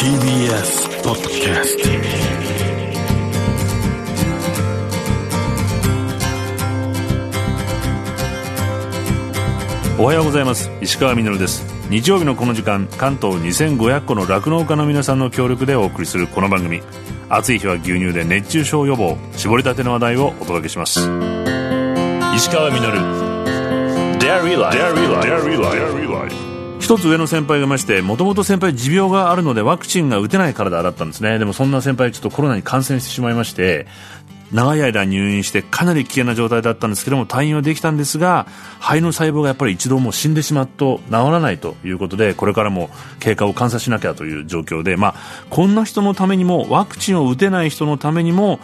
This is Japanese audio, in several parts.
TBS ポッドキャストおはようございます。石川みです。日曜日のこの時間関東2500個の酪農家の皆さんの協力でお送りするこの番組。暑い日は牛乳で熱中症予防絞りたての話題をお届けします。石川み Dairy Life 一つ上の先輩がいましてもともと先輩持病があるのでワクチンが打てない体だったんですね。でもそんな先輩ちょっとコロナに感染してしまいまして長い間入院してかなり危険な状態だったんですけども退院はできたんですが肺の細胞がやっぱり一度もう死んでしまうと治らないということでこれからも経過を観察しなきゃという状況で、まあ、こんな人のためにもワクチンを打てない人のためにも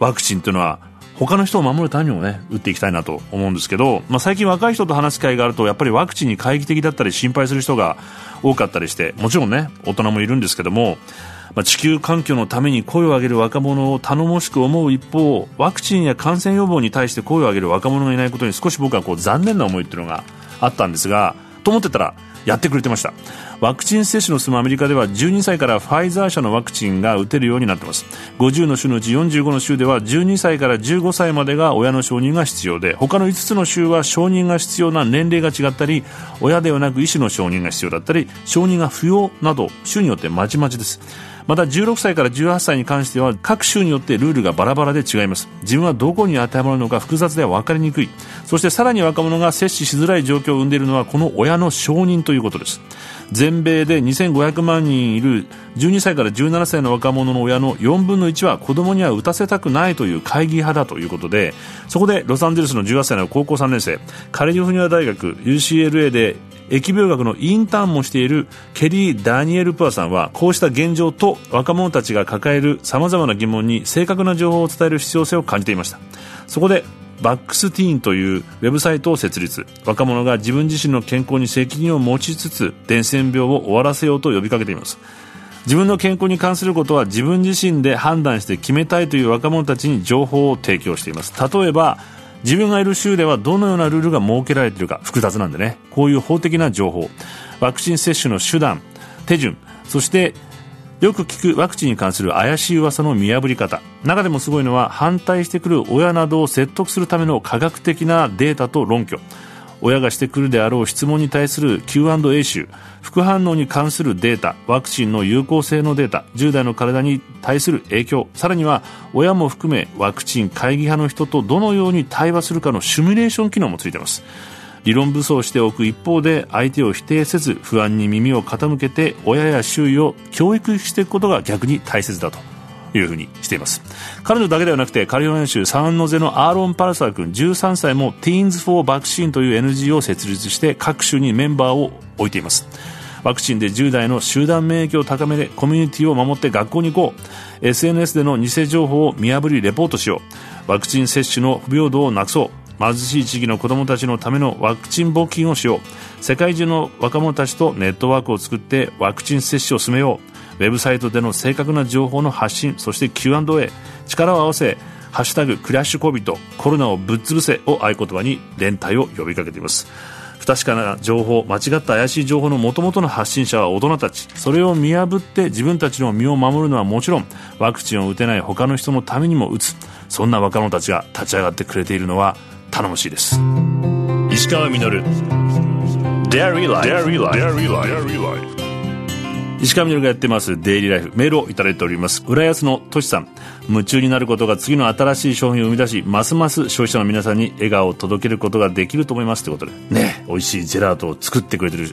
ワクチンというのは他の人を守るためにもね打っていきたいなと思うんですけど、まあ、最近若い人と話す機会があるとやっぱりワクチンに懐疑的だったり心配する人が多かったりしてもちろんね大人もいるんですけども、まあ、地球環境のために声を上げる若者を頼もしく思う一方ワクチンや感染予防に対して声を上げる若者がいないことに少し僕はこう残念な思いっていうのがあったんですがと思ってたらやってくれてました。ワクチン接種の進むアメリカでは12歳からファイザー社のワクチンが打てるようになっています。50の州のうち45の州では12歳から15歳までが親の承認が必要で他の5つの州は承認が必要な年齢が違ったり親ではなく医師の承認が必要だったり承認が不要など州によってまちまちです。また16歳から18歳に関しては各州によってルールがバラバラで違います。自分はどこに当てはまるのか複雑では分かりにくい。そしてさらに若者が接種しづらい状況を生んでいるのはこの親の承認ということです。全米で2500万人いる12歳から17歳の若者の親の4分の1は子供には打たせたくないという会議派だということでそこでロサンゼルスの18歳の高校3年生カリフォルニア大学 UCLA で疫病学のインターンもしているケリー・ダニエル・プアさんはこうした現状と若者たちが抱えるさまざまな疑問に正確な情報を伝える必要性を感じていました。そこで VaxTeen というウェブサイトを設立若者が自分自身の健康に責任を持ちつつ伝染病を終わらせようと呼びかけています。自分の健康に関することは自分自身で判断して決めたいという若者たちに情報を提供しています。例えば自分がいる州ではどのようなルールが設けられているか複雑なんでね。こういう法的な情報。ワクチン接種の手段手順そしてよく聞くワクチンに関する怪しい噂の見破り方。中でもすごいのは反対してくる親などを説得するための科学的なデータと論拠。親がしてくるであろう質問に対する Q&A 集副反応に関するデータワクチンの有効性のデータ10代の体に対する影響さらには親も含めワクチン会議派の人とどのように対話するかのシミュレーション機能もついています。理論武装しておく一方で相手を否定せず不安に耳を傾けて親や周囲を教育していくことが逆に大切だと。いうふうにしています。彼女だけではなくてカリフォルニア州サンノゼのアーロン・パルサー君13歳も Teens for Vaccine という NGO を設立して各州にメンバーを置いています。ワクチンで10代の集団免疫を高めてコミュニティを守って学校に行こう。SNS での偽情報を見破りレポートしよう。ワクチン接種の不平等をなくそう。貧しい地域の子どもたちのためのワクチン募金をしよう。世界中の若者たちとネットワークを作ってワクチン接種を進めよう。ウェブサイトでの正確な情報の発信そして Q&A 力を合わせ「ハッシュタグクラッシュコビットコロナをぶっ潰せ」を合言葉に連帯を呼びかけています。不確かな情報間違った怪しい情報のもともとの発信者は大人たち。それを見破って自分たちの身を守るのはもちろんワクチンを打てない他の人のためにも打つ。そんな若者たちが立ち上がってくれているのは頼もしいです。石川稔。Dairy Life Dairy Life 石川稔がやってますデイリーライフメールをいただいております。浦安のとしさん夢中になることが次の新しい商品を生み出しますます消費者の皆さんに笑顔を届けることができると思いますということで。ね。美味しいジェラートを作ってくれてる姉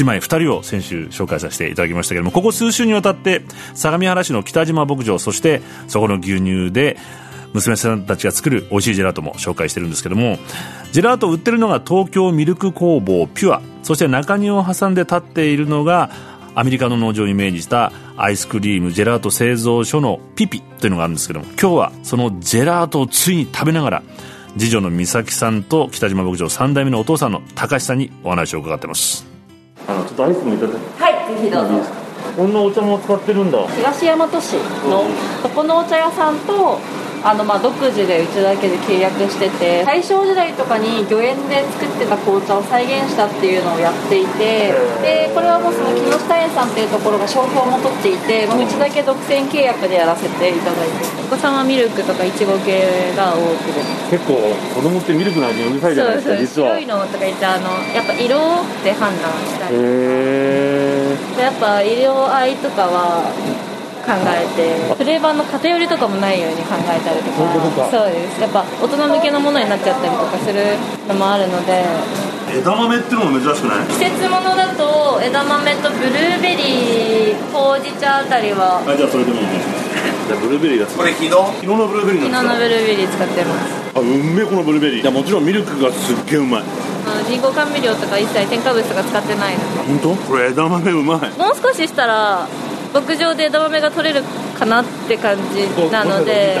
妹2人を先週紹介させていただきましたけどもここ数週にわたって相模原市の北島牧場そしてそこの牛乳で娘さんたちが作る美味しいジェラートも紹介してるんですけどもジェラートを売ってるのが東京ミルク工房ピュアそして中庭を挟んで立っているのがアメリカの農場をイメージしたアイスクリームジェラート製造所のピピというのがあるんですけども今日はそのジェラートをついに食べながら次女の美咲さんと北島牧場3代目のお父さんの高橋さんにお話を伺ってます。あのちょっとアイスもいただはいぜひどうぞ。こんなお茶も使ってるんだ。東大和市のそこのお茶屋さんとあのまあ独自でうちだけで契約してて大正時代とかに御苑で作ってた紅茶を再現したっていうのをやっていてでこれはもうその木下園さんっていうところが商標も取っていてもううちだけ独占契約でやらせていただいてお子様ミルクとかいちご系が多くて。結構子供ってミルクの味にうるさいじゃないですか実は。白いのとか言ってあのやっぱ色で判断したり。へえでやっぱ色合いとかは考えてフレーバーの偏りとかもないように考えたりとかそうです。やっぱ大人向けのものになっちゃったりとかするのもあるので。枝豆ってのも珍しくない？季節物だと枝豆とブルーベリーほうじ茶あたりは。あじゃあそれでもいいね。じゃあブルーベリーがこれ日？野昨日のブルーベリー昨日なんですのブルーベリー使ってます。かあうんめえこのブルーベリー。いやもちろんミルクがすっげえうまい。あの人工甘味料とか一切添加物とか使ってないの。で本当？これ枝豆うまい。もう少ししたら牧場で枝豆が取れるかなって感じなので。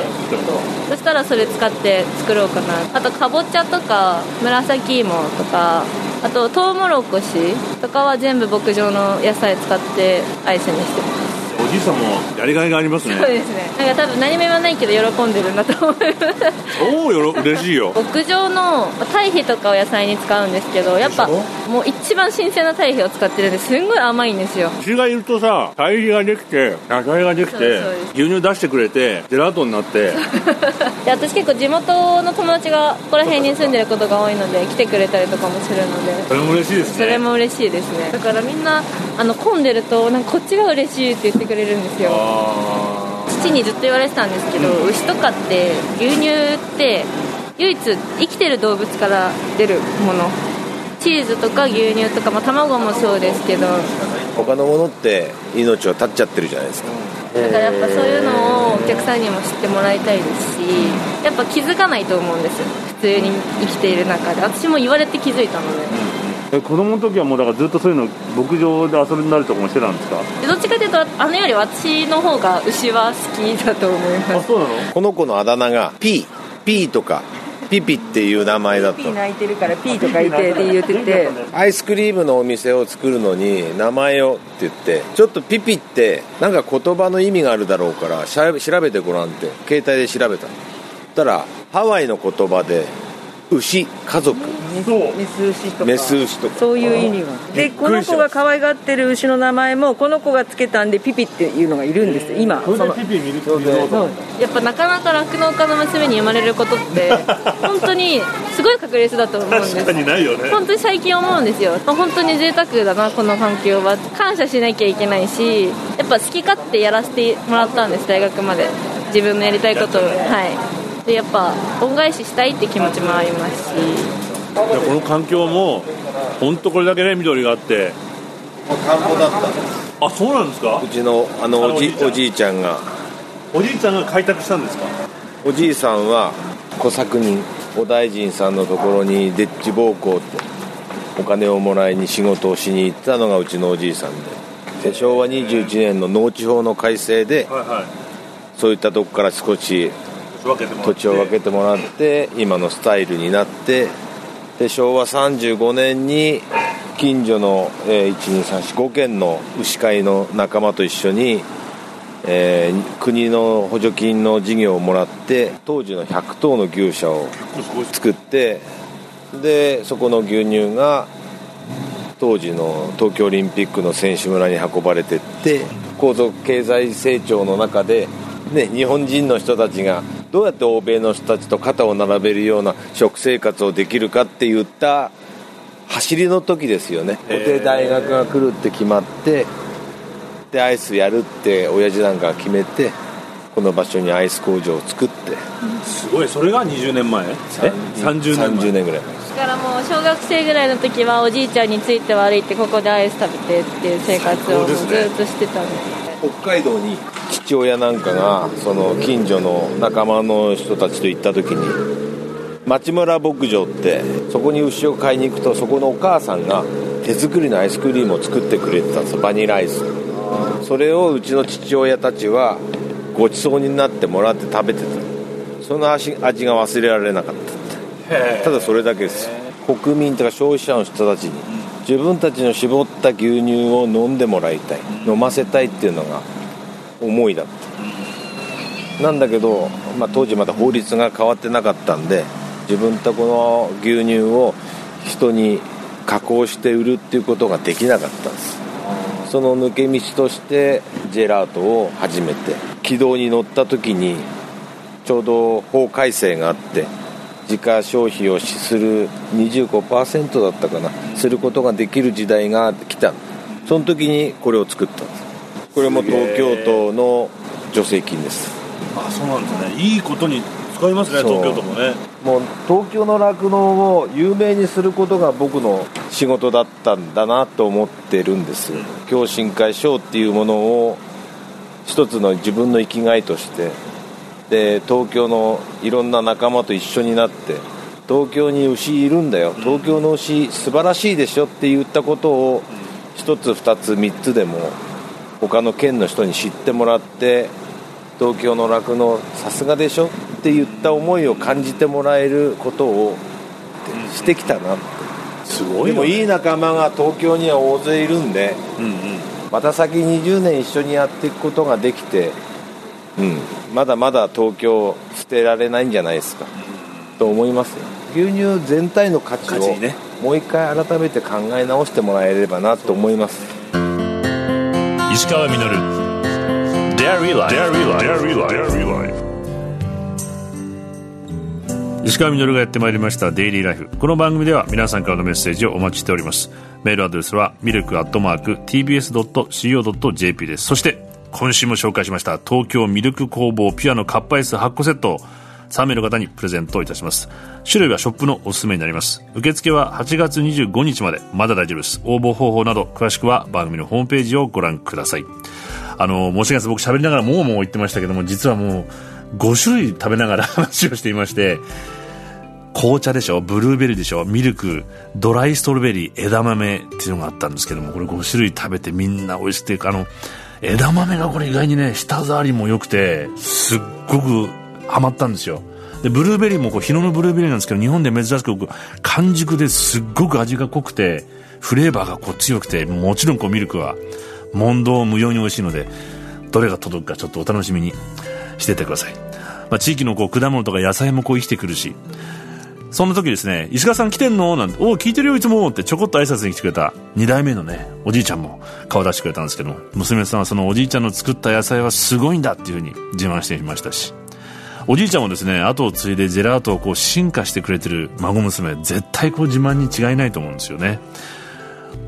そしたらそれ使って作ろうかな。あとかぼちゃとか紫芋とかあとトウモロコシとかは全部牧場の野菜使ってアイスにしてますおじいさんもやりがいがありますね。そうですね。なんか多分何も言わないけど喜んでるんだと思います。超よろ嬉しいよ。牧場の堆肥とかを野菜に使うんですけどやっぱもう一番新鮮な堆肥を使ってるんですんごい甘いんですよ。牛がいるとさ堆肥ができて野菜ができて牛乳出してくれてジェラートになって。で私結構地元の友達がここら辺に住んでることが多いので来てくれたりとかもするので。それも嬉しいですね。それも嬉しいですね。だからみんなあの混んでるとなんかこっちが嬉しいって言ってくれるんですよ。あ父にずっと言われてたんですけど、牛とかって牛乳って唯一生きてる動物から出るもの。チーズとか牛乳とか、まあ、卵もそうですけど。他のものって命を絶っちゃってるじゃないですか。だからやっぱそういうのをお客さんにも知ってもらいたいですしやっぱ気づかないと思うんです。普通に生きている中で。私も言われて気づいたので。ーえ子供の時はもうだからずっとそういうの牧場で遊びになるとかもしてたんですか？でどっちかというとあのより私の方が牛は好きだと思います。そうなの？この子のあだ名がピーピーとかピピっていう名前だったピー泣いてるからピーとか言ってって言ってて。アイスクリームのお店を作るのに名前をって言ってちょっとピピってなんか言葉の意味があるだろうからしゃ調べてごらんって携帯で調べたの。そしたらハワイの言葉で牛家族。メスそう。メス牛とか。メス牛とか。そういう意味がでこの子が可愛がってる牛の名前もこの子がつけたんでピピっていうのがいるんですよ今。それでピピ見るとそう。やっぱなかなか酪農家の娘に生まれることって 本当にすごい確率だと思うんです確かにないよね。本当に最近思うんですよ。本当に贅沢だなこの環境は。感謝しなきゃいけないしやっぱ好き勝手やらせてもらったんです大学まで。自分のやりたいことを。はいでやっぱ恩返ししたいって気持ちもありますし。いやこの環境も本当これだけね緑があって。田んぼだったあそうなんですか？うちのあのおじあのおじいちゃん。おじいちゃんが。おじいちゃんが開拓したんですか？おじいさんは小作人お大臣さんのところにデッチ奉公ってお金をもらいに仕事をしに行ったのがうちのおじいさんで。で昭和21年の農地法の改正ではいはい。そういったとこから少し土地を分けてもらって今のスタイルになってで昭和35年に近所の、えー、12345軒の牛飼いの仲間と一緒に、えー国の補助金の事業をもらって当時の100頭の牛舎を作ってでそこの牛乳が当時の東京オリンピックの選手村に運ばれてって高速経済成長の中で、ね、日本人の人たちがどうやって欧米の人たちと肩を並べるような食生活をできるかって言った走りの時ですよね。で大学が来るって決まってでアイスやるって親父なんかが決めてこの場所にアイス工場を作って。すごい。それが20年前？え？30年前30年ぐらいだからもう小学生ぐらいの時はおじいちゃんについて歩いてここでアイス食べてっていう生活をずっとしてたんで北海道に父親なんかがその近所の仲間の人たちと行った時に町村牧場ってそこに牛を買いに行くとそこのお母さんが手作りのアイスクリームを作ってくれてたんですよ。バニラアイス。それをうちの父親たちはごちそうになってもらって食べてた。その味味が忘れられなかったって。ただそれだけです。国民とか消費者の人たちに自分たちの絞った牛乳を飲んでもらいたい。飲ませたいっていうのが思いだった。なんだけど、まあ、当時まだ法律が変わってなかったんで自分とこの牛乳を人に加工して売るっていうことができなかったんです。その抜け道としてジェラートを始めて軌道に乗った時にちょうど法改正があって自家消費をする25%だったかな。することができる時代が来た。その時にこれを作ったんです。これも東京都の助成金です。あそうなんですね。いいことに使いますね東京都もね。もう東京の酪農を有名にすることが僕の仕事だったんだなと思ってるんです。共進会賞っていうものを一つの自分の生きがいとしてで東京のいろんな仲間と一緒になって東京に牛いるんだよ。東京の牛素晴らしいでしょって言ったことを1つ2つ3つでも他の県の人に知ってもらって東京の酪農さすがでしょって言った思いを感じてもらえることをしてきたなって。すごい、でもいい仲間が東京には大勢いるんで、うんうん、また先20年一緒にやっていくことができて、うん、まだまだ東京捨てられないんじゃないですか、と思いますよ。牛乳全体の価値をもう一回改めて考え直してもらえればなと思います。石川稔。石川稔がやってまいりました。デイリーライフこの番組では皆さんからのメッセージをお待ちしております。メールアドレスはミルクアットマーク TBS.CO.JP です。そして今週も紹介しました東京ミルク工房ピュアのカップアイス8個セット。3名の方にプレゼントいたします。種類はショップのおすすめになります。受付は8月25日まで。まだ大丈夫です。応募方法など詳しくは番組のホームページをご覧ください。あの申し訳ないです。僕喋りながらもうもう言ってましたけども実はもう5種類食べながら 話をしていまして紅茶でしょ？ブルーベリーでしょ？ミルクドライストロベリー枝豆っていうのがあったんですけどもこれ5種類食べてみんな美味しくてあの枝豆がこれ意外にね舌触りも良くてすっごくハマったんですよ。でブルーベリーもこう日野のブルーベリーなんですけど日本で珍しく完熟ですっごく味が濃くてフレーバーがこう強くてもちろんこうミルクは問答無用に美味しいのでどれが届くかちょっとお楽しみにしててください、まあ、地域のこう果物とか野菜もこう生きてくるしそんな時ですね、石川さん来てんの？なんて、おお聞いてるよいつもってちょこっと挨拶に来てくれた2代目のね、おじいちゃんも顔出してくれたんですけど、娘さんはそのおじいちゃんの作った野菜はすごいんだっていうふうに自慢していましたし、おじいちゃんもですね、後を継いでジェラートをこう進化してくれてる孫娘、絶対こう自慢に違いないと思うんですよね。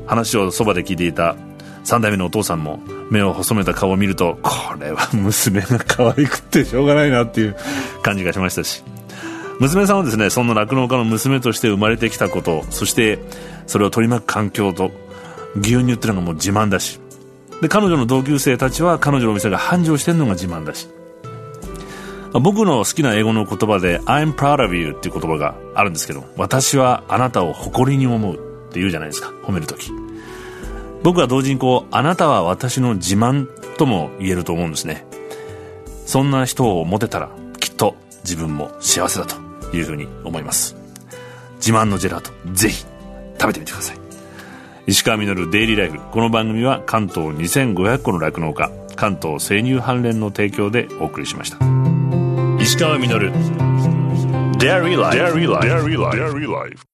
話をそばで聞いていた3代目のお父さんも目を細めた顔を見ると、これは娘が可愛くってしょうがないなっていう感じがしましたし、娘さんはですねそんな酪農家の娘として生まれてきたことそしてそれを取り巻く環境と牛乳っていうのがもう自慢だしで彼女の同級生たちは彼女のお店が繁盛してるのが自慢だし。僕の好きな英語の言葉で I'm proud of you っていう言葉があるんですけど私はあなたを誇りに思うって言うじゃないですか褒めるとき僕は同時にこうあなたは私の自慢とも言えると思うんですね。そんな人を持てたらきっと自分も幸せだと。いうふうに思います。自慢のジェラートぜひ食べてみてください。石川稔デイリーライフこの番組は関東2500個の酪農家関東生乳関連の提供でお送りしました。石川稔。Dairy Life